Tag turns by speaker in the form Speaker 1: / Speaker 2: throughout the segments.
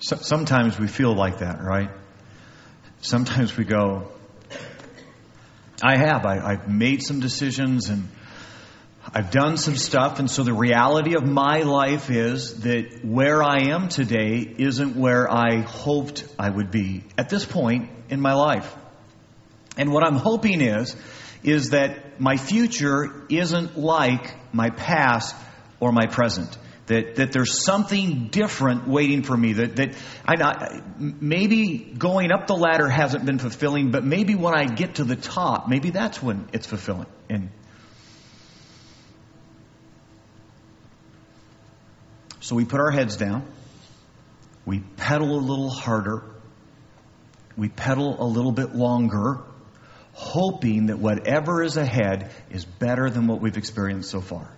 Speaker 1: So, sometimes we feel like that, right? Sometimes we go, I have. I, I've made some decisions and I've done some stuff, and so the reality of my life is that where I am today isn't where I hoped I would be at this point in my life. And what I'm hoping is, is that my future isn't like my past or my present. That, that there's something different waiting for me. That, that I, maybe going up the ladder hasn't been fulfilling, but maybe when I get to the top, maybe that's when it's fulfilling. And so we put our heads down. We pedal a little harder. We pedal a little bit longer, hoping that whatever is ahead is better than what we've experienced so far.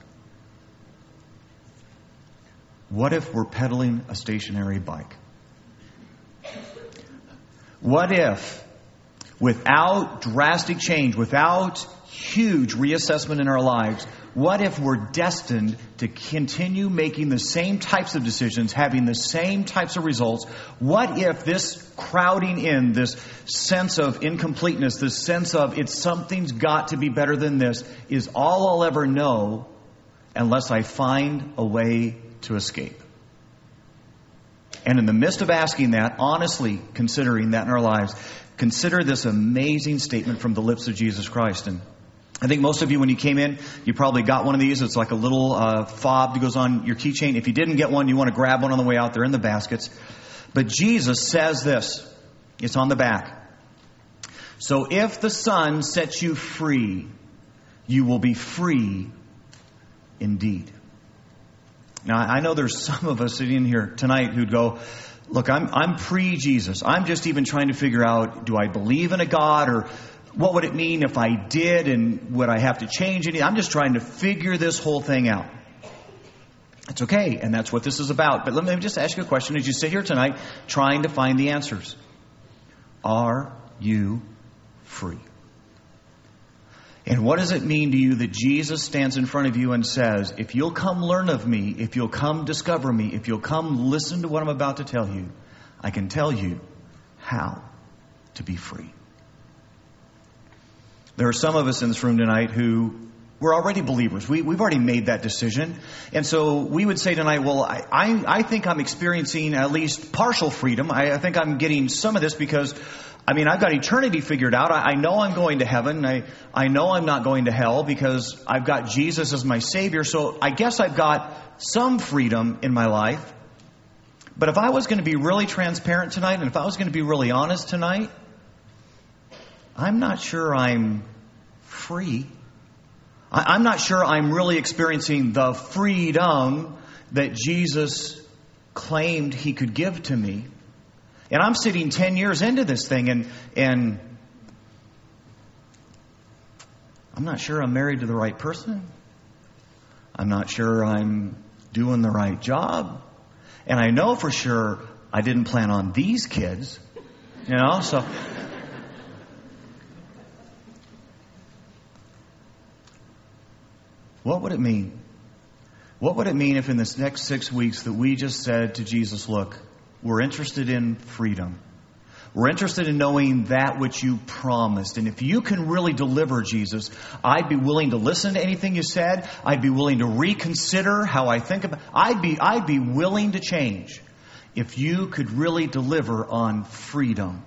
Speaker 1: What if we're pedaling a stationary bike? What if, without drastic change, without huge reassessment in our lives, what if we're destined to continue making the same types of decisions, having the same types of results? What if this crowding in, this sense of incompleteness, this sense of it's something's got to be better than this, is all I'll ever know unless I find a way to escape. And in the midst of asking that, honestly considering that in our lives, consider this amazing statement from the lips of Jesus Christ. And I think most of you, when you came in, you probably got one of these. It's like a little uh, fob that goes on your keychain. If you didn't get one, you want to grab one on the way out. They're in the baskets. But Jesus says this. It's on the back. So if the Son sets you free, you will be free indeed. Now, I know there's some of us sitting here tonight who'd go, look, I'm, I'm pre Jesus. I'm just even trying to figure out, do I believe in a God or what would it mean if I did and would I have to change anything? I'm just trying to figure this whole thing out. It's okay, and that's what this is about. But let me just ask you a question as you sit here tonight trying to find the answers. Are you free? And what does it mean to you that Jesus stands in front of you and says, If you'll come learn of me, if you'll come discover me, if you'll come listen to what I'm about to tell you, I can tell you how to be free? There are some of us in this room tonight who we're already believers. We, have already made that decision. And so we would say tonight, well, I, I, I think I'm experiencing at least partial freedom. I, I, think I'm getting some of this because, I mean, I've got eternity figured out. I, I know I'm going to heaven. I, I know I'm not going to hell because I've got Jesus as my Savior. So I guess I've got some freedom in my life. But if I was going to be really transparent tonight and if I was going to be really honest tonight, I'm not sure I'm free. I'm not sure I'm really experiencing the freedom that Jesus claimed he could give to me. And I'm sitting 10 years into this thing and, and I'm not sure I'm married to the right person. I'm not sure I'm doing the right job. And I know for sure I didn't plan on these kids. You know, so What would it mean? What would it mean if in this next six weeks that we just said to Jesus, look, we're interested in freedom. We're interested in knowing that which you promised. And if you can really deliver, Jesus, I'd be willing to listen to anything you said. I'd be willing to reconsider how I think about I'd be I'd be willing to change if you could really deliver on freedom.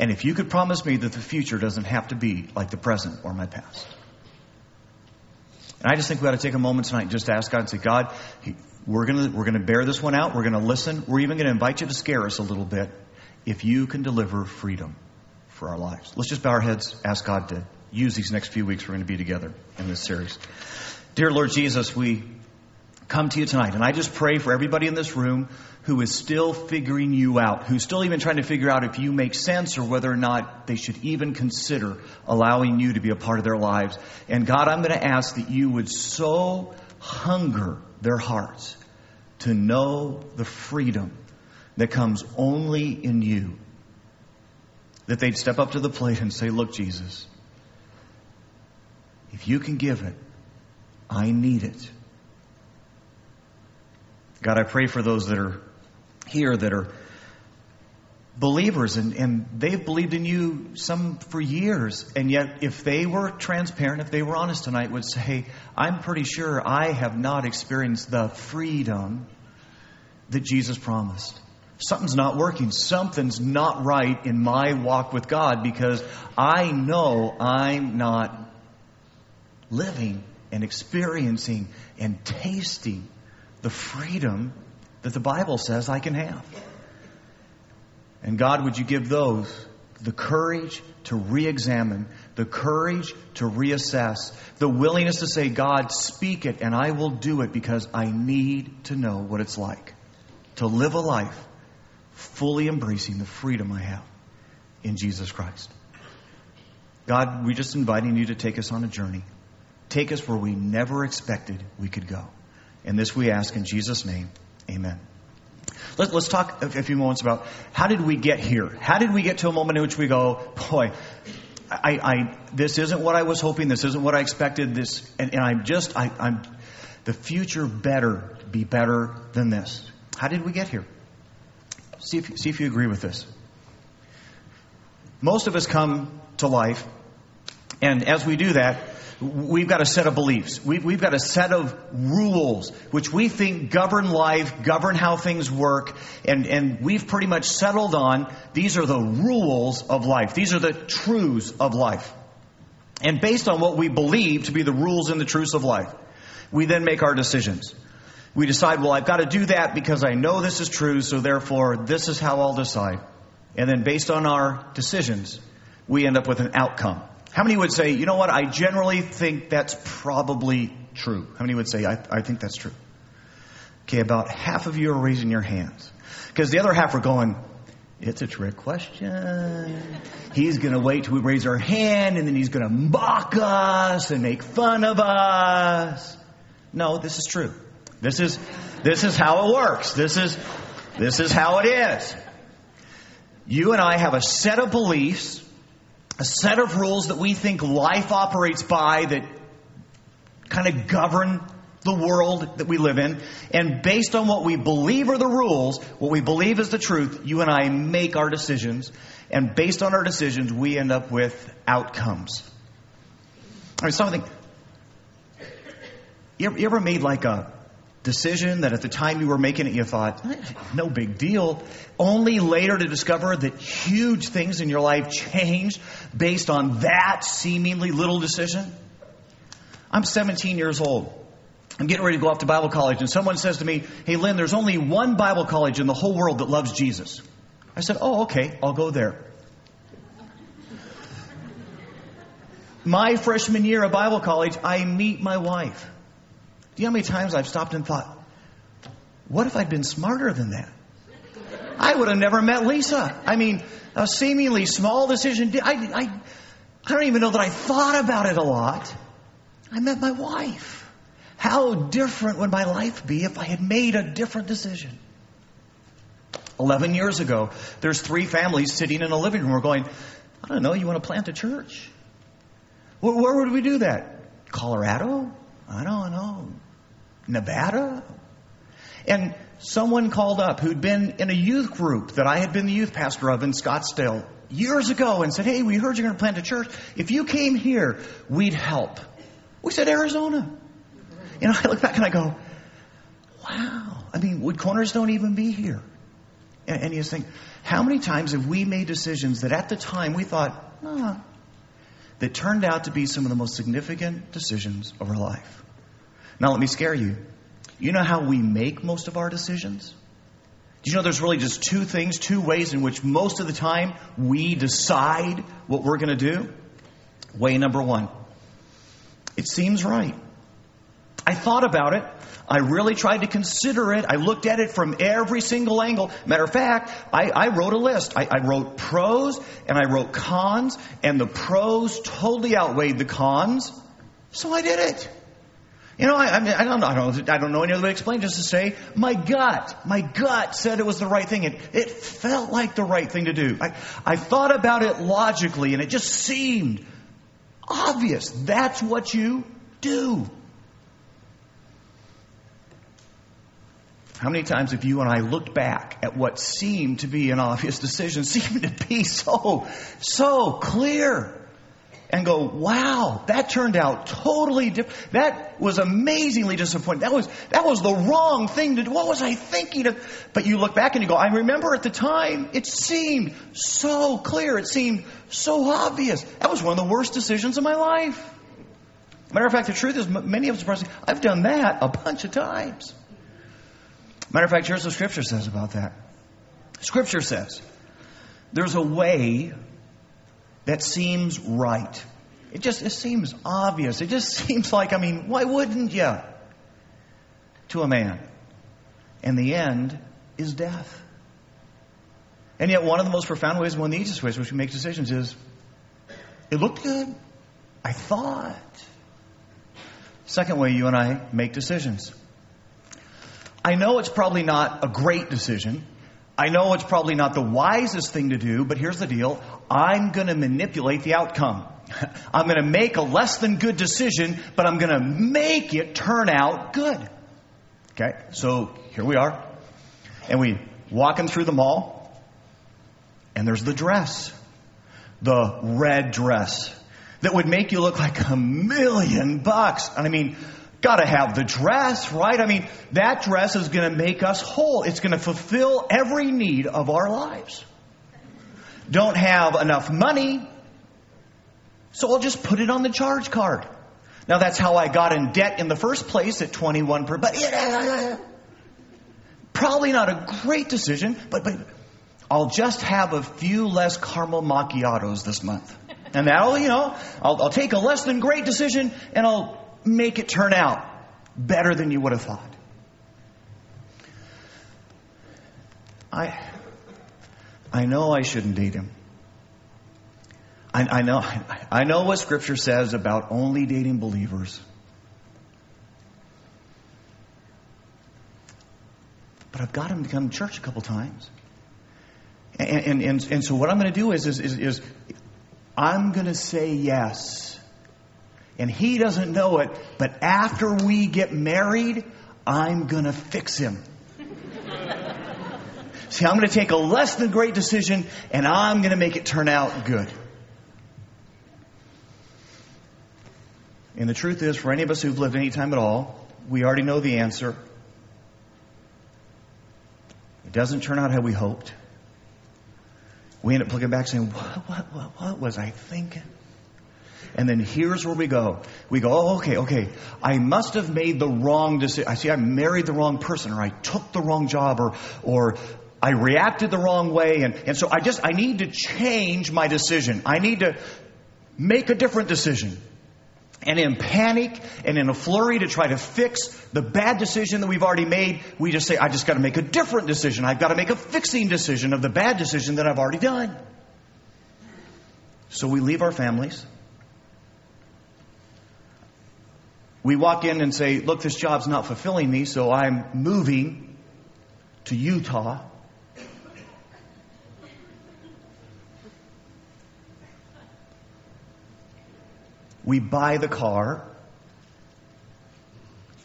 Speaker 1: And if you could promise me that the future doesn't have to be like the present or my past. And I just think we ought to take a moment tonight and just ask God and say, God, we're going we're going to bear this one out. We're going to listen. We're even going to invite you to scare us a little bit if you can deliver freedom for our lives. Let's just bow our heads, ask God to use these next few weeks we're going to be together in this series. Dear Lord Jesus, we come to you tonight. And I just pray for everybody in this room who is still figuring you out, who's still even trying to figure out if you make sense or whether or not they should even consider allowing you to be a part of their lives. And God, I'm going to ask that you would so hunger their hearts to know the freedom that comes only in you. That they'd step up to the plate and say, Look, Jesus, if you can give it, I need it. God, I pray for those that are here that are believers and, and they've believed in you some for years. And yet, if they were transparent, if they were honest tonight, would say, I'm pretty sure I have not experienced the freedom that Jesus promised. Something's not working. Something's not right in my walk with God because I know I'm not living and experiencing and tasting the freedom that the Bible says I can have. And God, would you give those the courage to re examine, the courage to reassess, the willingness to say, God, speak it and I will do it because I need to know what it's like to live a life fully embracing the freedom I have in Jesus Christ. God, we're just inviting you to take us on a journey. Take us where we never expected we could go. And this we ask in Jesus' name. Amen. Let, us talk a few moments about how did we get here? How did we get to a moment in which we go, boy, I, I this isn't what I was hoping. This isn't what I expected. This, and, and I'm just, I, I'm, the future better be better than this. How did we get here? See if, see if you agree with this. Most of us come to life, and as we do that, we've got a set of beliefs. We've, we've got a set of rules which we think govern life, govern how things work, and, and we've pretty much settled on these are the rules of life. These are the truths of life. And based on what we believe to be the rules and the truths of life, we then make our decisions. We decide, well, I've got to do that because I know this is true, so therefore this is how I'll decide. And then based on our decisions, we end up with an outcome. How many would say, you know what, I generally think that's probably true? How many would say, I, I think that's true? Okay, about half of you are raising your hands. Because the other half are going, it's a trick question. He's going to wait till we raise our hand and then he's going to mock us and make fun of us. No, this is true. This is, this is how it works. This is, this is how it is. You and I have a set of beliefs a set of rules that we think life operates by that kind of govern the world that we live in. And based on what we believe are the rules, what we believe is the truth, you and I make our decisions. And based on our decisions, we end up with outcomes. I mean, something. You ever, you ever made like a decision that at the time you were making it you thought, no big deal, only later to discover that huge things in your life changed based on that seemingly little decision? I'm 17 years old. I'm getting ready to go off to Bible college, and someone says to me, Hey, Lynn, there's only one Bible college in the whole world that loves Jesus. I said, Oh, okay, I'll go there. My freshman year of Bible college, I meet my wife. Do you know how many times I've stopped and thought, what if I'd been smarter than that? I would have never met Lisa. I mean, a seemingly small decision. I, I, I don't even know that I thought about it a lot. I met my wife. How different would my life be if I had made a different decision? 11 years ago, there's three families sitting in a living room. We're going, I don't know, you want to plant a church? Where, where would we do that? Colorado? I don't know. Nevada? And someone called up who'd been in a youth group that I had been the youth pastor of in Scottsdale years ago and said, Hey, we heard you're going to plant a church. If you came here, we'd help. We said, Arizona. You know, I look back and I go, Wow. I mean, would Cornerstone even be here? And, and you just think, how many times have we made decisions that at the time we thought, ah, that turned out to be some of the most significant decisions of our life? Now, let me scare you. You know how we make most of our decisions? Do you know there's really just two things, two ways in which most of the time we decide what we're going to do? Way number one it seems right. I thought about it. I really tried to consider it. I looked at it from every single angle. Matter of fact, I, I wrote a list. I, I, wrote pros and I wrote cons, and the pros totally outweighed the cons. So I did it. You know, I, I, mean, I don't know. I don't, I don't know any other way to explain. Just to say, my gut, my gut said it was the right thing. It, it felt like the right thing to do. I, I thought about it logically, and it just seemed obvious. That's what you do. How many times have you and I looked back at what seemed to be an obvious decision, seemed to be so, so clear, and go, wow, that turned out totally different. That was amazingly disappointing. That was, that was the wrong thing to do. What was I thinking of? But you look back and you go, I remember at the time, it seemed so clear. It seemed so obvious. That was one of the worst decisions of my life. Matter of fact, the truth is, many of us are saying, I've done that a bunch of times. Matter of fact, here's what Scripture says about that. Scripture says there's a way that seems right. It just it seems obvious. It just seems like, I mean, why wouldn't you? To a man. And the end is death. And yet, one of the most profound ways, one of the easiest ways which we make decisions is it looked good. I thought. Second way you and I make decisions I know it's probably not a great decision. I know it's probably not the wisest thing to do, but here's the deal. I'm going to manipulate the outcome. I'm going to make a less than good decision, but I'm going to make it turn out good. Okay, so here we are. And we walking through the mall, and there's the dress. The red dress that would make you look like a million bucks. And I mean, Got to have the dress, right? I mean, that dress is going to make us whole. It's going to fulfill every need of our lives. Don't have enough money, so I'll just put it on the charge card. Now that's how I got in debt in the first place at 21 per, but yeah, probably not a great decision, but, but I'll just have a few less caramel macchiatos this month. And that'll, you know, I'll, I'll take a less than great decision and I'll make it turn out better than you would have thought. I, I know I shouldn't date him. I, I know, I know what Scripture says about only dating believers. But I've got him to come to church a couple times. And, and, and, and so what I'm going to do is, is, is, is I'm going to say yes and he doesn't know it, but after we get married, I'm going to fix him. See, I'm going to take a less than great decision and I'm going to make it turn out good. And the truth is, for any of us who've lived any time at all, we already know the answer. It doesn't turn out how we hoped. We end up looking back saying, what, what, what, what was I thinking? And then here's where we go. We go, oh, okay, okay. I must have made the wrong decision. I see I married the wrong person or I took the wrong job or, or I reacted the wrong way. And, and so I just, I need to change my decision. I need to make a different decision. And in panic and in a flurry to try to fix the bad decision that we've already made, we just say, I just got to make a different decision. I've got to make a fixing decision of the bad decision that I've already done. So we leave our families. We walk in and say, Look, this job's not fulfilling me, so I'm moving to Utah. We buy the car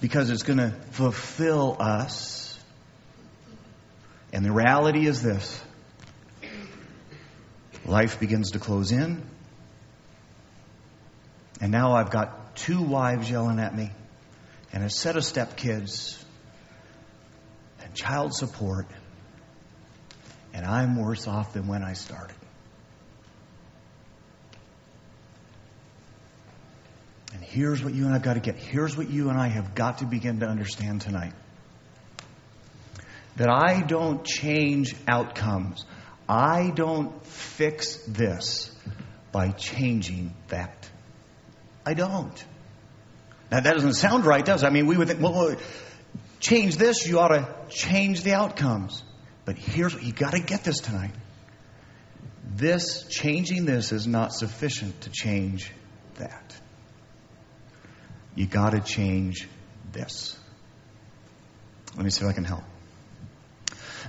Speaker 1: because it's going to fulfill us. And the reality is this life begins to close in. And now I've got two wives yelling at me, and a set of stepkids, and child support, and I'm worse off than when I started. And here's what you and I've got to get. Here's what you and I have got to begin to understand tonight. That I don't change outcomes. I don't fix this by changing that. I don't. Now, that doesn't sound right, does it? I mean, we would think, well, change this, you ought to change the outcomes. But here's what you got to get this tonight. This, changing this, is not sufficient to change that. You got to change this. Let me see if I can help.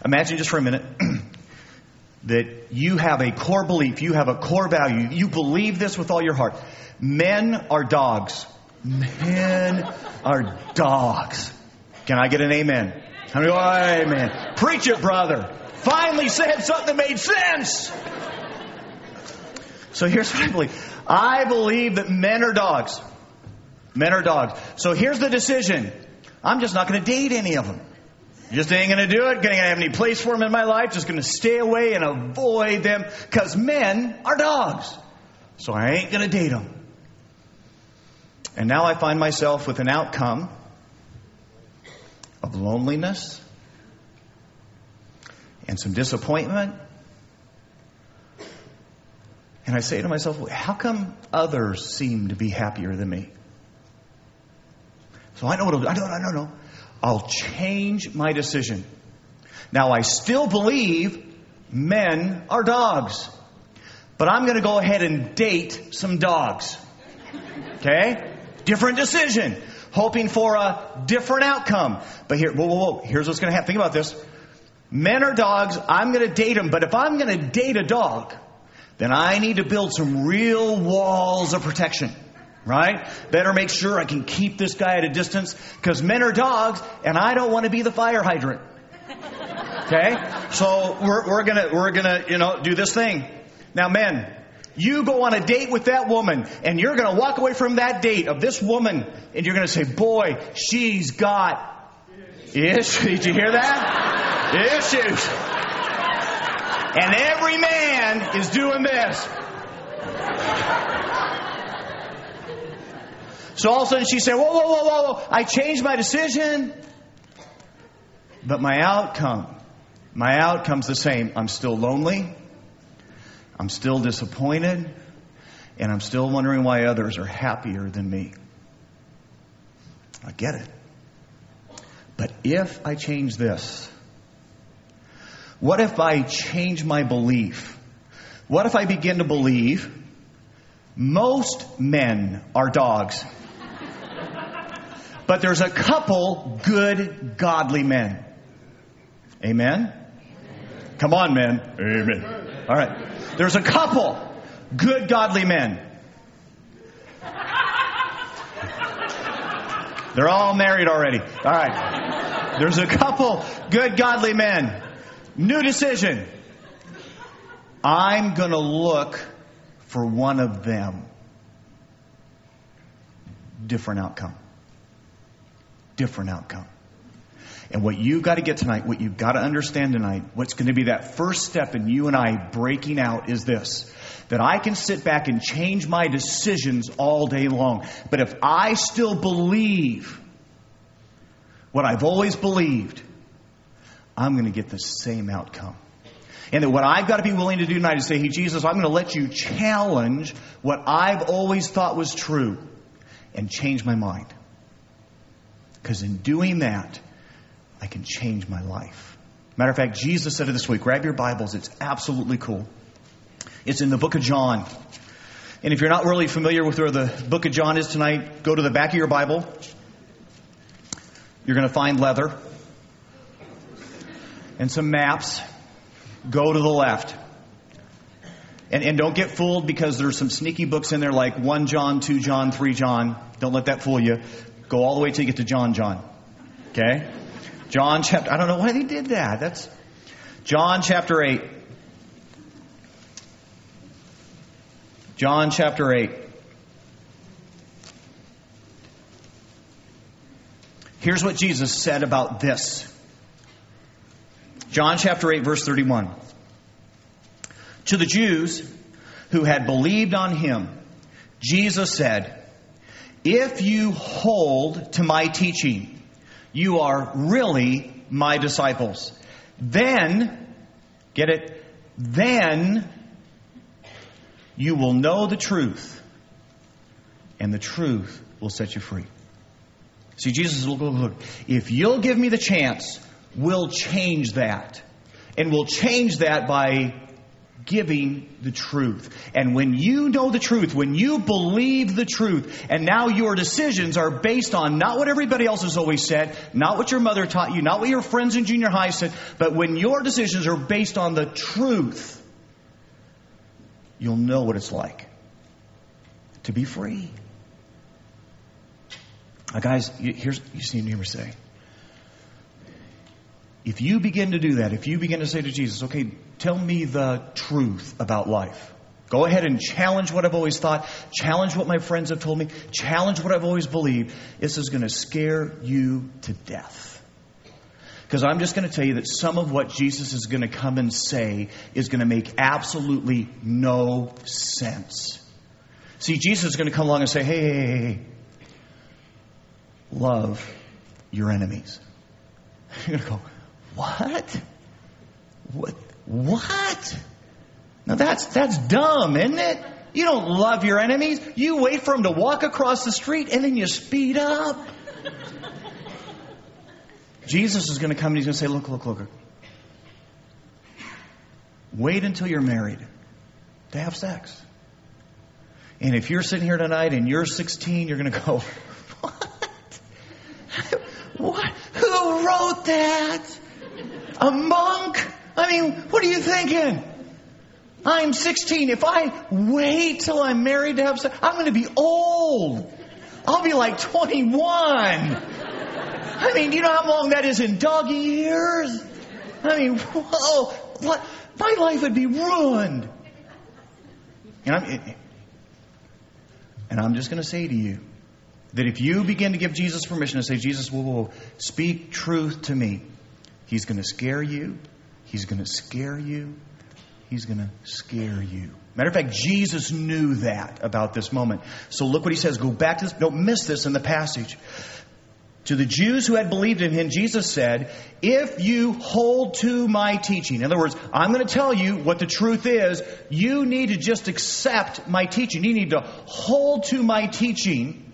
Speaker 1: Imagine just for a minute that you have a core belief, you have a core value, you believe this with all your heart. Men are dogs. Men are dogs. Can I get an amen? I mean, man. Preach it, brother. Finally said something that made sense. So here's what I believe. I believe that men are dogs. Men are dogs. So here's the decision. I'm just not going to date any of them. Just ain't going to do it. Going to have any place for them in my life. Just going to stay away and avoid them because men are dogs. So I ain't going to date them. And now I find myself with an outcome of loneliness and some disappointment. And I say to myself, how come others seem to be happier than me? So I know what I'll do. I don't, I don't know. I'll change my decision. Now I still believe men are dogs. But I'm going to go ahead and date some dogs. Okay? Different decision. Hoping for a different outcome. But here, whoa, whoa, whoa. Here's what's going to happen. Think about this. Men are dogs. I'm going to date them. But if I'm going to date a dog, then I need to build some real walls of protection. Right? Better make sure I can keep this guy at a distance because men are dogs and I don't want to be the fire hydrant. Okay? So we're, we're gonna, we're gonna, you know, do this thing. Now men, you go on a date with that woman and you're gonna walk away from that date of this woman and you're gonna say, boy, she's got issues. Did you hear that? Issues. And every man is doing this. So all of a sudden she said, whoa, whoa, whoa, whoa, whoa, I changed my decision. But my outcome, my outcome's the same. I'm still lonely. I'm still disappointed. And I'm still wondering why others are happier than me. I get it. But if I change this, what if I change my belief? What if I begin to believe most men are dogs? but there's a couple good, godly men. Amen? Come on, men. Amen. All right. There's a couple good, godly men. They're all married already. All right. There's a couple good, godly men. New decision. I'm going to look for one of them. Different outcome. Different outcome. And what you've got to get tonight, what you've got to understand tonight, what's going to be that first step in you and I breaking out is this. That I can sit back and change my decisions all day long. But if I still believe what I've always believed, I'm going to get the same outcome. And that what I've got to be willing to do tonight is say, hey, Jesus, I'm going to let you challenge what I've always thought was true and change my mind. Because in doing that, I can change my life. Matter of fact, Jesus said it this week. Grab your Bibles. It's absolutely cool. It's in the book of John. And if you're not really familiar with where the book of John is tonight, go to the back of your Bible. You're going to find leather and some maps. Go to the left. And, and don't get fooled because there's some sneaky books in there like 1 John, 2 John, 3 John. Don't let that fool you. Go all the way till you get to John John. Okay? John chapter, I don't know why they did that. That's John chapter 8. John chapter 8. Here's what Jesus said about this. John chapter 8, verse 31. To the Jews who had believed on him, Jesus said, If you hold to my teaching, you are really my disciples. Then, get it? Then you will know the truth, and the truth will set you free. See, Jesus, look, look, look. If you'll give me the chance, we'll change that. And we'll change that by giving the truth. And when you know the truth, when you believe the truth, and now your decisions are based on not what everybody else has always said, not what your mother taught you, not what your friends in junior high said, but when your decisions are based on the truth, you'll know what it's like to be free. Now, guys, here's you see me hear me say. if you begin to do that, if you begin to say to Jesus, okay, tell me the truth about life. Go ahead and challenge what I've always thought, challenge what my friends have told me, challenge what I've always believed. This is going to scare you to death. Because I'm just going to tell you that some of what Jesus is going to come and say is going to make absolutely no sense. See, Jesus is going to come along and say, hey, hey, hey, hey. love your enemies. You're going to go, what? What? What? Now that's, that's dumb, isn't it? You don't love your enemies. You wait for them to walk across the street and then you speed up. Jesus is going to come and he's going to say, Look, look, look. Wait until you're married to have sex. And if you're sitting here tonight and you're 16, you're going to go, What? what? Who wrote that? A monk? I mean, what are you thinking? I'm 16. If I wait till I'm married to have sex, I'm going to be old. I'll be like 21. I mean, you know how long that is in doggy years? I mean, whoa, what? My life would be ruined. And I'm, and I'm just going to say to you that if you begin to give Jesus permission to say, Jesus, whoa, whoa, speak truth to me, He's going to scare you. He's going to scare you. He's going to scare you. Matter of fact, Jesus knew that about this moment. So look what he says. Go back to this. Don't miss this in the passage. To the Jews who had believed in him, Jesus said, If you hold to my teaching, in other words, I'm going to tell you what the truth is, you need to just accept my teaching. You need to hold to my teaching,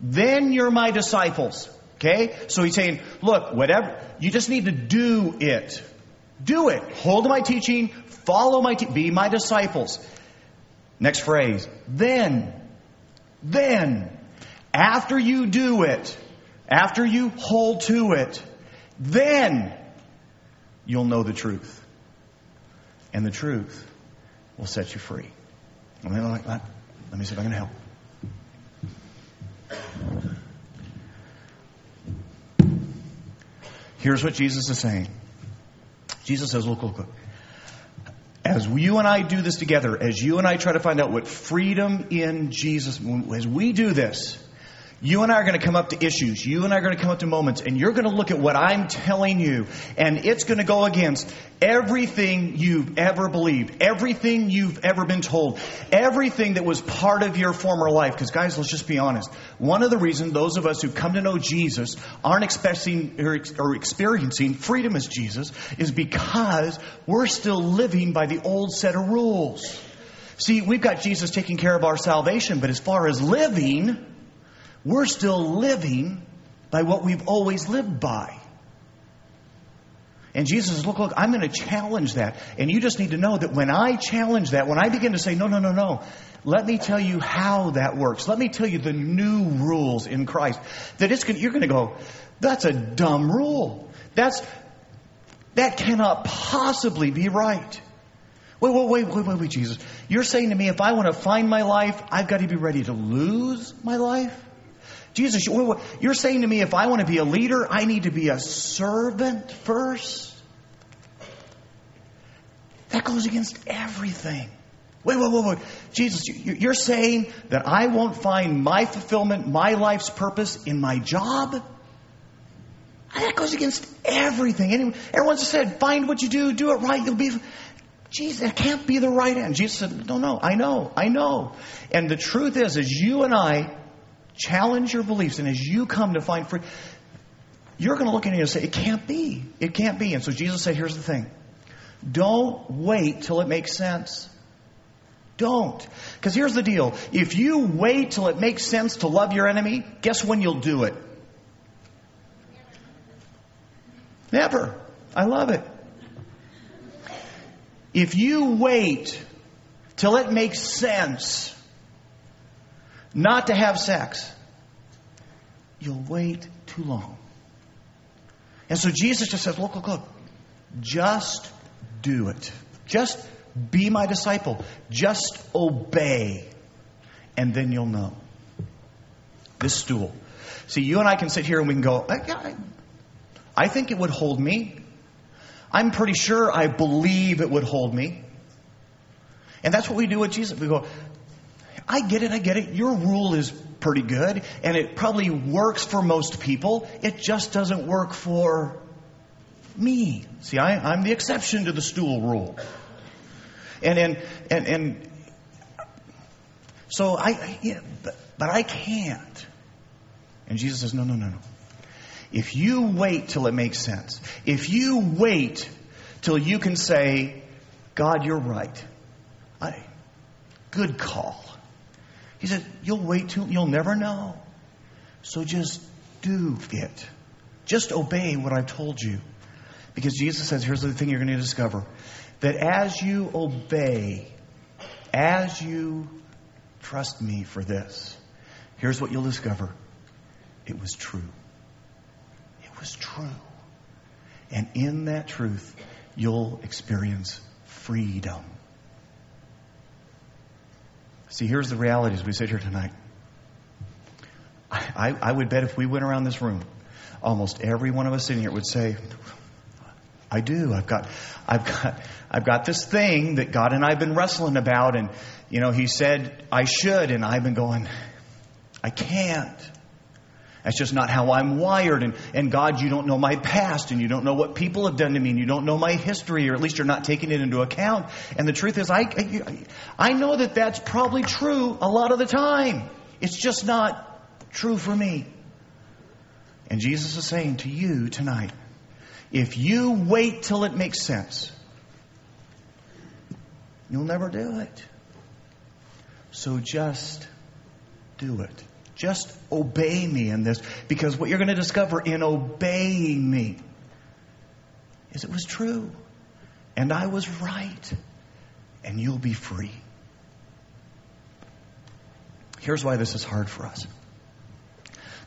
Speaker 1: then you're my disciples. Okay? So he's saying, look, whatever, you just need to do it. Do it. Hold my teaching, follow my be my disciples. Next phrase. Then, then, after you do it, after you hold to it, then you'll know the truth. And the truth will set you free. Let me, let me see if I can help. Here's what Jesus is saying. Jesus says, look, look, look. As you and I do this together, as you and I try to find out what freedom in Jesus, as we do this, you and I are going to come up to issues. You and I are going to come up to moments, and you're going to look at what I'm telling you, and it's going to go against everything you've ever believed, everything you've ever been told, everything that was part of your former life. Because, guys, let's just be honest. One of the reasons those of us who come to know Jesus aren't expecting or experiencing freedom as Jesus is because we're still living by the old set of rules. See, we've got Jesus taking care of our salvation, but as far as living, we're still living by what we've always lived by. And Jesus says, Look, look, I'm going to challenge that. And you just need to know that when I challenge that, when I begin to say, No, no, no, no, let me tell you how that works. Let me tell you the new rules in Christ. That it's you're going to go, That's a dumb rule. That's, that cannot possibly be right. Wait, wait, wait, wait, wait, wait, Jesus. You're saying to me, if I want to find my life, I've got to be ready to lose my life? Jesus, you're saying to me, if I want to be a leader, I need to be a servant first? That goes against everything. Wait, wait, wait, wait. Jesus, you're saying that I won't find my fulfillment, my life's purpose in my job? That goes against everything. Everyone's said, find what you do, do it right, you'll be. Jesus, that can't be the right end. Jesus said, no, no, I know, I know. And the truth is, as you and I Challenge your beliefs. And as you come to find freedom, you're going to look at it and say, it can't be. It can't be. And so Jesus said, here's the thing. Don't wait till it makes sense. Don't. Because here's the deal. If you wait till it makes sense to love your enemy, guess when you'll do it? Never. I love it. If you wait till it makes sense not to have sex, you'll wait too long. And so Jesus just says, look, look, look. Just do it. Just be my disciple. Just obey. And then you'll know. This stool. See, you and I can sit here and we can go, I, I, think it would hold me. I'm pretty sure I believe it would hold me. And that's what we do with Jesus. We go, I get it, I get it. Your rule is pretty good, and it probably works for most people. It just doesn't work for me. See, I, am the exception to the stool rule. And, and, and, and so I, yeah, but, but I can't. And Jesus says, no, no, no, no. If you wait till it makes sense, if you wait till you can say, God, you're right. I, good call. He said, you'll wait till, you'll never know. So just do it. Just obey what I've told you. Because Jesus says, here's the thing you're going to discover that as you obey, as you trust me for this, here's what you'll discover it was true. It was true. And in that truth, you'll experience freedom. See, here's the reality as we sit here tonight. I, I, I would bet if we went around this room, almost every one of us sitting here would say, I do. I've got, I've got, I've got this thing that God and I've been wrestling about, and you know, He said I should, and I've been going, I can't. That's just not how I'm wired. And, and God, you don't know my past, and you don't know what people have done to me, and you don't know my history, or at least you're not taking it into account. And the truth is, I, I, I know that that's probably true a lot of the time. It's just not true for me. And Jesus is saying to you tonight, if you wait till it makes sense, you'll never do it. So just do it. Just obey me in this because what you're going to discover in obeying me is it was true and I was right and you'll be free. Here's why this is hard for us.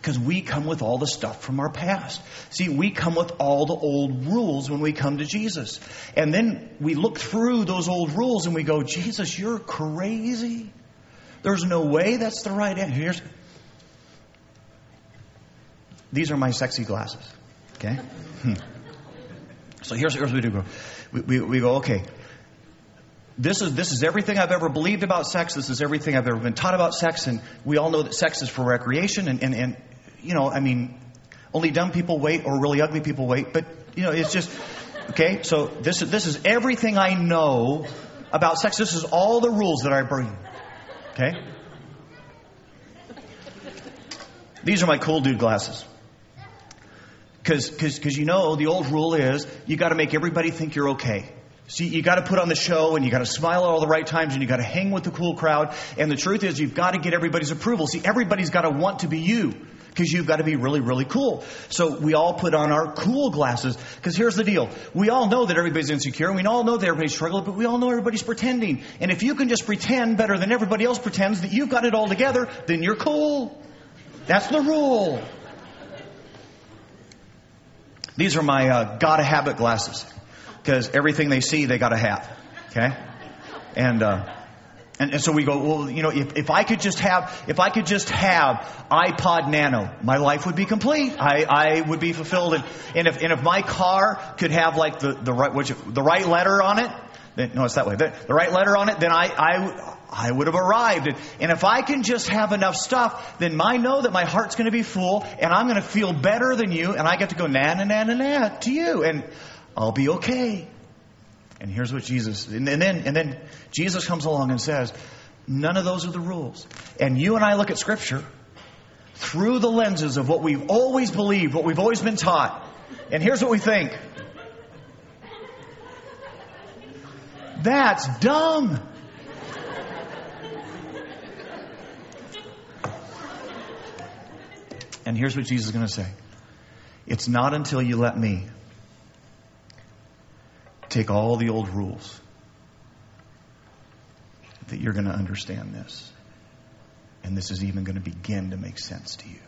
Speaker 1: Because we come with all the stuff from our past. See, we come with all the old rules when we come to Jesus. And then we look through those old rules and we go, Jesus, you're crazy. There's no way that's the right answer. These are my sexy glasses. Okay? Hmm. So here's, here's what we do. We, we, we go, okay, this is, this is everything I've ever believed about sex. This is everything I've ever been taught about sex. And we all know that sex is for recreation. And, and, and you know, I mean, only dumb people wait or really ugly people wait. But, you know, it's just, okay, so this, this is everything I know about sex. This is all the rules that I bring. Okay? These are my cool dude glasses. Because you know, the old rule is you got to make everybody think you're okay. See, you got to put on the show and you got to smile at all the right times and you got to hang with the cool crowd. And the truth is, you've got to get everybody's approval. See, everybody's got to want to be you because you've got to be really, really cool. So we all put on our cool glasses because here's the deal. We all know that everybody's insecure. We all know that everybody's struggling, but we all know everybody's pretending. And if you can just pretend better than everybody else pretends that you've got it all together, then you're cool. That's the rule. These are my uh, gotta have it glasses because everything they see they gotta have. Okay, and. Uh, and, and, so we go, well, you know, if, if I could just have, if I could just have iPod Nano, my life would be complete. I, I would be fulfilled. And, and if, and if my car could have like the, the right, which, the right letter on it, then, no, it's that way. The, the right letter on it, then I, I, I would have arrived. And, if I can just have enough stuff, then I know that my heart's going to be full and I'm going to feel better than you and I get to go na na na na na to you and I'll be okay. And here's what Jesus, and, and then, and then Jesus comes along and says, none of those are the rules. And you and I look at scripture through the lenses of what we've always believed, what we've always been taught. And here's what we think. That's dumb. And here's what Jesus is going to say It's not until you let me take all the old rules that you're going to understand this. And this is even going to begin to make sense to you.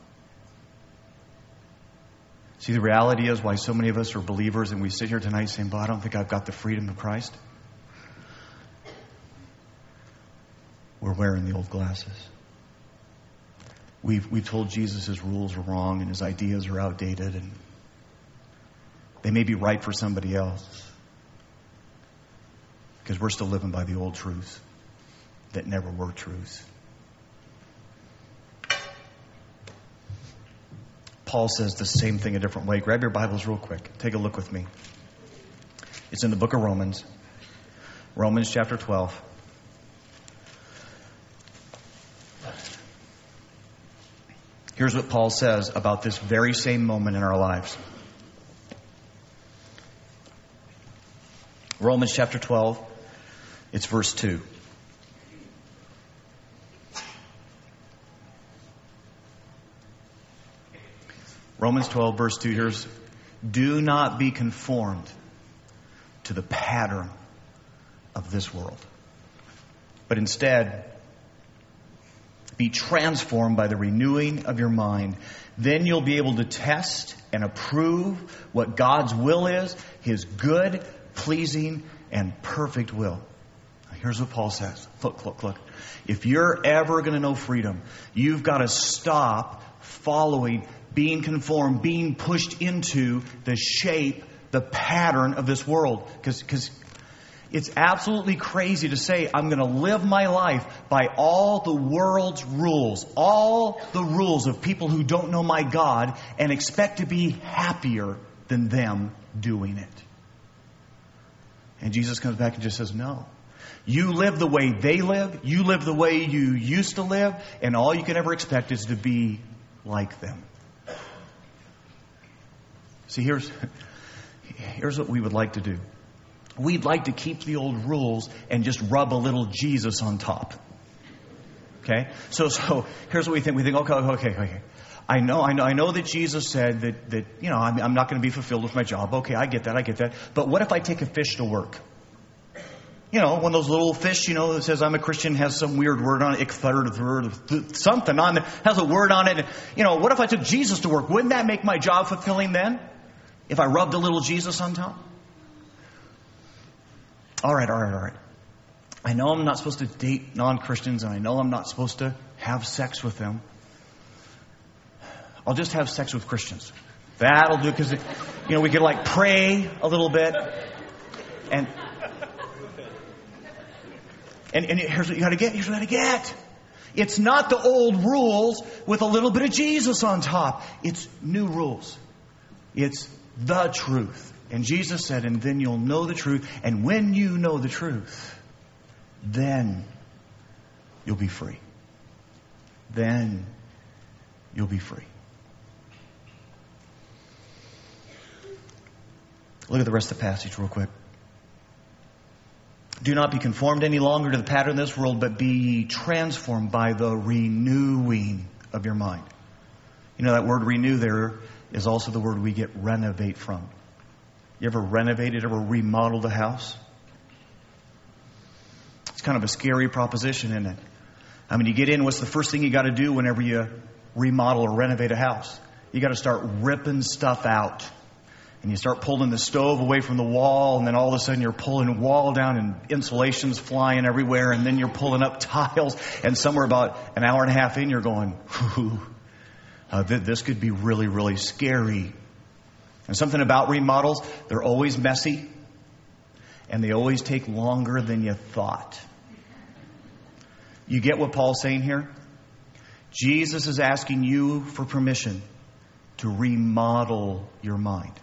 Speaker 1: See, the reality is why so many of us are believers and we sit here tonight saying, Well, I don't think I've got the freedom of Christ. We're wearing the old glasses. We've, we've told Jesus his rules are wrong and his ideas are outdated. And They may be right for somebody else. Because we're still living by the old truths that never were truths. Paul says the same thing a different way. Grab your Bibles real quick. Take a look with me. It's in the book of Romans, Romans chapter 12. Here's what Paul says about this very same moment in our lives. Romans chapter 12, it's verse 2. Romans 12, verse 2 here's Do not be conformed to the pattern of this world, but instead be transformed by the renewing of your mind. Then you'll be able to test and approve what God's will is, His good, pleasing, and perfect will. Here's what Paul says. Look, look, look. If you're ever going to know freedom, you've got to stop following being conformed, being pushed into the shape, the pattern of this world. Because it's absolutely crazy to say, I'm going to live my life by all the world's rules, all the rules of people who don't know my God, and expect to be happier than them doing it. And Jesus comes back and just says, No. You live the way they live, you live the way you used to live, and all you can ever expect is to be like them. See, here's, here's what we would like to do. We'd like to keep the old rules and just rub a little Jesus on top. Okay? So, so here's what we think. We think, okay, okay, okay. I know, I know, I know that Jesus said that, that you know, I'm, I'm not going to be fulfilled with my job. Okay, I get that, I get that. But what if I take a fish to work? You know, one of those little fish, you know, that says I'm a Christian, has some weird word on it, something on it, has a word on it. You know, what if I took Jesus to work? Wouldn't that make my job fulfilling then? If I rubbed a little Jesus on top? All right, all right, all right. I know I'm not supposed to date non Christians, and I know I'm not supposed to have sex with them. I'll just have sex with Christians. That'll do because, you know, we could like pray a little bit. And, and, and here's what you got to get. Here's what you got to get. It's not the old rules with a little bit of Jesus on top. It's new rules. It's the truth. And Jesus said, and then you'll know the truth. And when you know the truth, then you'll be free. Then you'll be free. Look at the rest of the passage real quick. Do not be conformed any longer to the pattern of this world, but be transformed by the renewing of your mind. You know that word renew there is also the word we get renovate from. You ever renovated, ever remodeled a house? It's kind of a scary proposition, isn't it? I mean, you get in, what's the first thing you got to do whenever you remodel or renovate a house? You got to start ripping stuff out. And you start pulling the stove away from the wall, and then all of a sudden you're pulling wall down and insulation's flying everywhere, and then you're pulling up tiles, and somewhere about an hour and a half in, you're going, uh, th- this could be really, really scary. And something about remodels, they're always messy and they always take longer than you thought. You get what Paul's saying here? Jesus is asking you for permission to remodel your mind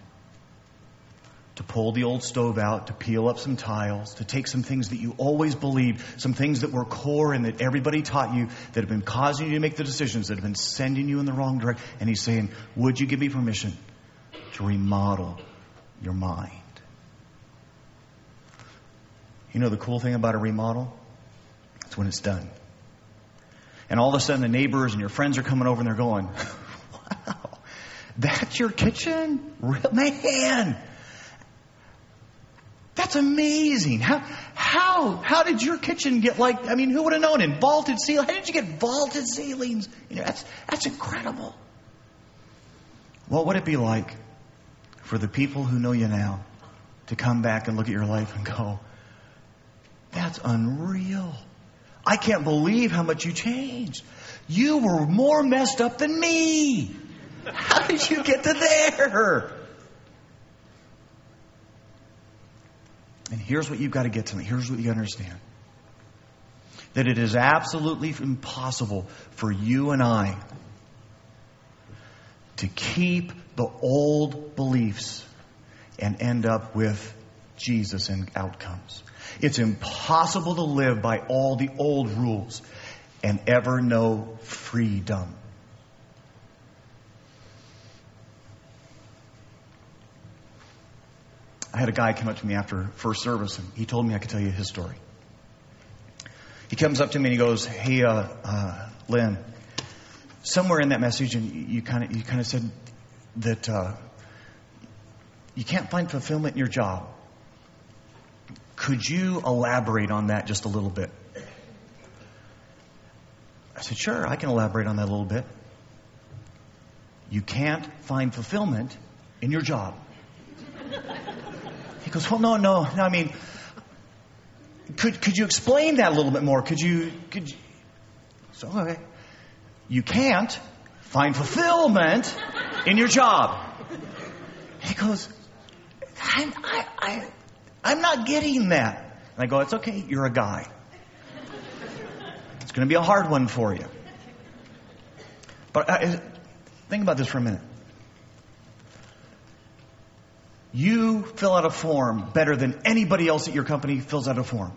Speaker 1: to pull the old stove out, to peel up some tiles, to take some things that you always believed, some things that were core and that everybody taught you that have been causing you to make the decisions that have been sending you in the wrong direction. And he's saying, Would you give me permission to remodel your mind? You know the cool thing about a remodel? It's when it's done. And all of a sudden the neighbors and your friends are coming over and they're going, Wow, that's your kitchen? Man that's amazing. How, how, how did your kitchen get like, I mean, who would have known in vaulted ceiling? How did you get vaulted ceilings? You know, that's, that's incredible. What would it be like for the people who know you now to come back and look at your life and go, that's unreal. I can't believe how much you changed. You were more messed up than me. How did you get to there? And here's what you've got to get to me. Here's what you understand. That it is absolutely impossible for you and I to keep the old beliefs and end up with Jesus and outcomes. It's impossible to live by all the old rules and ever know freedom. I had a guy come up to me after first service and he told me I could tell you his story. He comes up to me and he goes, Hey, uh, uh, Lynn, somewhere in that message, and you kind of you kind of said that uh, you can't find fulfillment in your job. Could you elaborate on that just a little bit? I said, Sure, I can elaborate on that a little bit. You can't find fulfillment in your job. He goes, Well, no, no, no. I mean, could, could you explain that a little bit more? Could you, could you? So, okay. You can't find fulfillment in your job. He goes, I'm, I, I, I'm not getting that. And I go, It's okay, you're a guy. It's going to be a hard one for you. But uh, think about this for a minute. You fill out a form better than anybody else at your company fills out a form.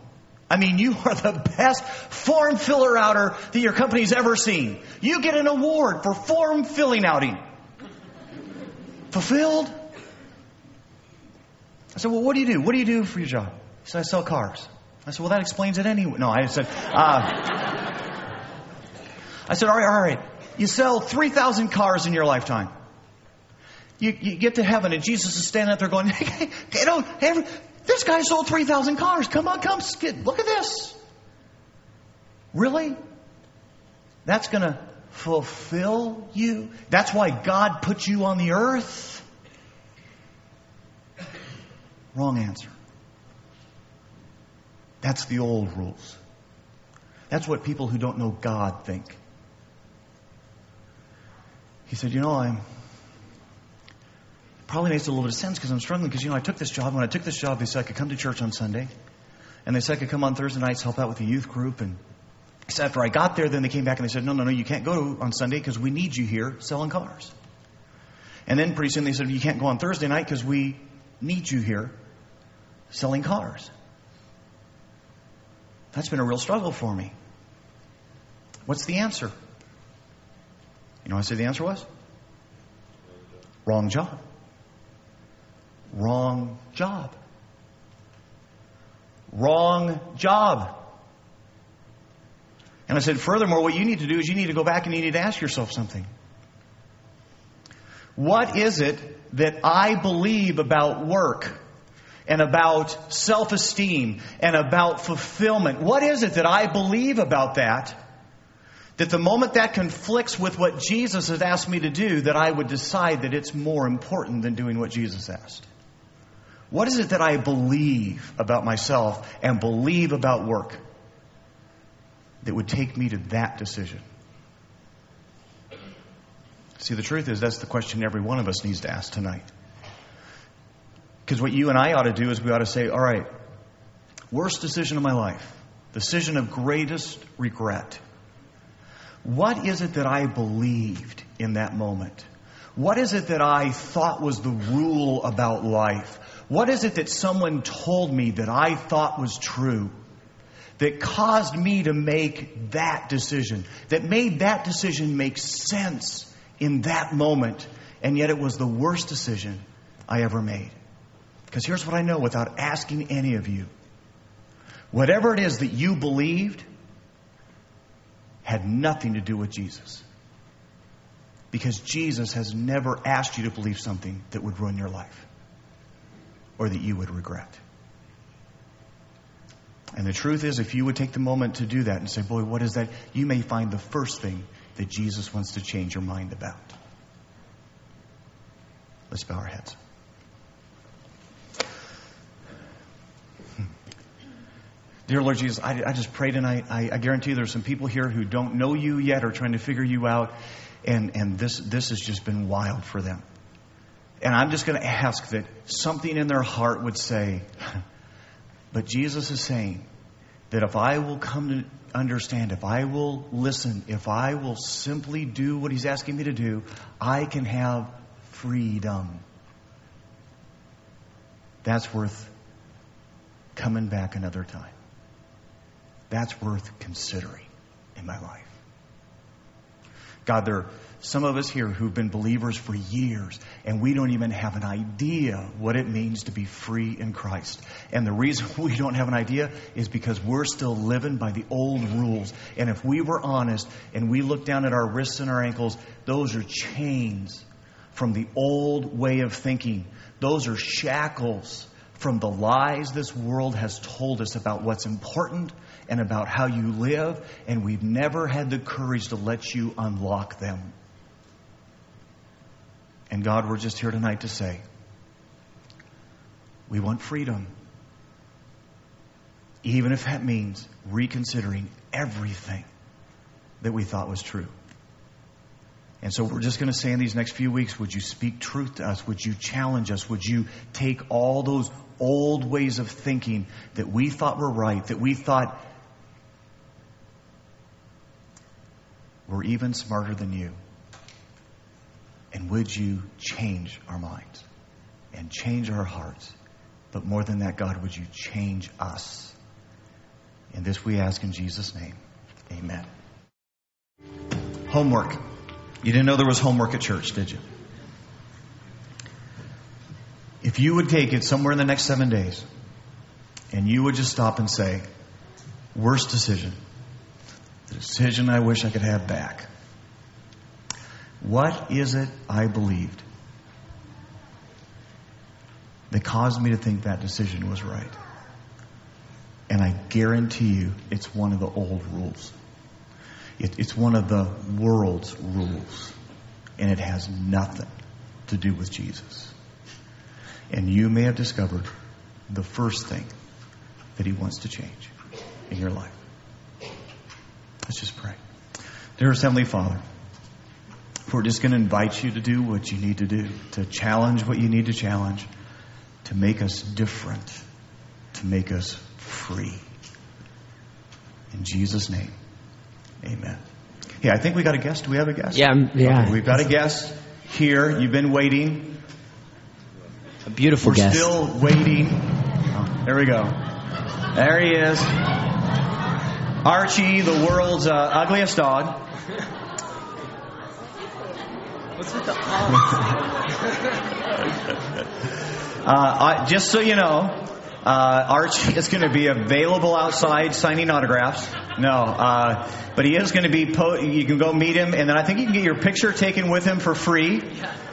Speaker 1: I mean, you are the best form filler outer that your company's ever seen. You get an award for form filling outing. Fulfilled? I said, well, what do you do? What do you do for your job? He said, I sell cars. I said, well, that explains it anyway. No, I said, uh, I said, all right, all right. You sell 3,000 cars in your lifetime. You, you get to heaven and Jesus is standing up there going, hey, this guy sold 3,000 cars. Come on, come, skid. look at this. Really? That's going to fulfill you? That's why God put you on the earth? Wrong answer. That's the old rules. That's what people who don't know God think. He said, You know, I'm. Probably makes a little bit of sense because I'm struggling because, you know, I took this job. When I took this job, they said I could come to church on Sunday. And they said I could come on Thursday nights, help out with the youth group. And after I got there, then they came back and they said, No, no, no, you can't go on Sunday because we need you here selling cars. And then pretty soon they said, You can't go on Thursday night because we need you here selling cars. That's been a real struggle for me. What's the answer? You know what I said the answer was? Wrong job. Wrong job. Wrong job. And I said, furthermore, what you need to do is you need to go back and you need to ask yourself something. What is it that I believe about work and about self esteem and about fulfillment? What is it that I believe about that? That the moment that conflicts with what Jesus has asked me to do, that I would decide that it's more important than doing what Jesus asked. What is it that I believe about myself and believe about work that would take me to that decision? See, the truth is, that's the question every one of us needs to ask tonight. Because what you and I ought to do is we ought to say, all right, worst decision of my life, decision of greatest regret. What is it that I believed in that moment? What is it that I thought was the rule about life? What is it that someone told me that I thought was true that caused me to make that decision, that made that decision make sense in that moment, and yet it was the worst decision I ever made. Because here's what I know without asking any of you whatever it is that you believed had nothing to do with Jesus. Because Jesus has never asked you to believe something that would ruin your life or that you would regret. And the truth is, if you would take the moment to do that and say, Boy, what is that? You may find the first thing that Jesus wants to change your mind about. Let's bow our heads. Hmm. Dear Lord Jesus, I, I just pray tonight. I, I guarantee there's some people here who don't know you yet or trying to figure you out, and, and this, this has just been wild for them. And I'm just going to ask that something in their heart would say, But Jesus is saying that if I will come to understand, if I will listen, if I will simply do what He's asking me to do, I can have freedom. That's worth coming back another time. That's worth considering in my life. God, there some of us here who've been believers for years, and we don't even have an idea what it means to be free in Christ. And the reason we don't have an idea is because we're still living by the old rules. And if we were honest and we looked down at our wrists and our ankles, those are chains from the old way of thinking. Those are shackles from the lies this world has told us about what's important and about how you live, and we've never had the courage to let you unlock them. And God, we're just here tonight to say, we want freedom. Even if that means reconsidering everything that we thought was true. And so we're just going to say in these next few weeks, would you speak truth to us? Would you challenge us? Would you take all those old ways of thinking that we thought were right, that we thought were even smarter than you? And would you change our minds and change our hearts? But more than that, God, would you change us? And this we ask in Jesus' name. Amen. Homework. You didn't know there was homework at church, did you? If you would take it somewhere in the next seven days and you would just stop and say, worst decision, the decision I wish I could have back. What is it I believed that caused me to think that decision was right? And I guarantee you it's one of the old rules. It, it's one of the world's rules. And it has nothing to do with Jesus. And you may have discovered the first thing that he wants to change in your life. Let's just pray. Dearest Heavenly Father, we're just going to invite you to do what you need to do, to challenge what you need to challenge, to make us different, to make us free. In Jesus' name, amen. Hey, I think we got a guest. Do we have a guest?
Speaker 2: Yeah, yeah.
Speaker 1: Okay, we've got a guest here. You've been waiting.
Speaker 2: A beautiful
Speaker 1: We're
Speaker 2: guest.
Speaker 1: still waiting. Oh, there we go. There he is. Archie, the world's uh, ugliest dog.
Speaker 2: What's with the
Speaker 1: Uh, I, just so you know, uh, Archie is going to be available outside signing autographs. No, uh, but he is going to be. Po- you can go meet him, and then I think you can get your picture taken with him for free.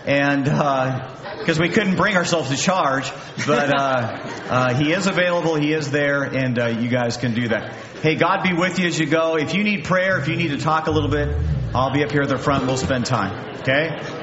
Speaker 1: And because we couldn't bring ourselves to charge, but uh, uh, he is available. He is there, and uh, you guys can do that. Hey, God be with you as you go. If you need prayer, if you need to talk a little bit, I'll be up here at the front. We'll spend time. Okay.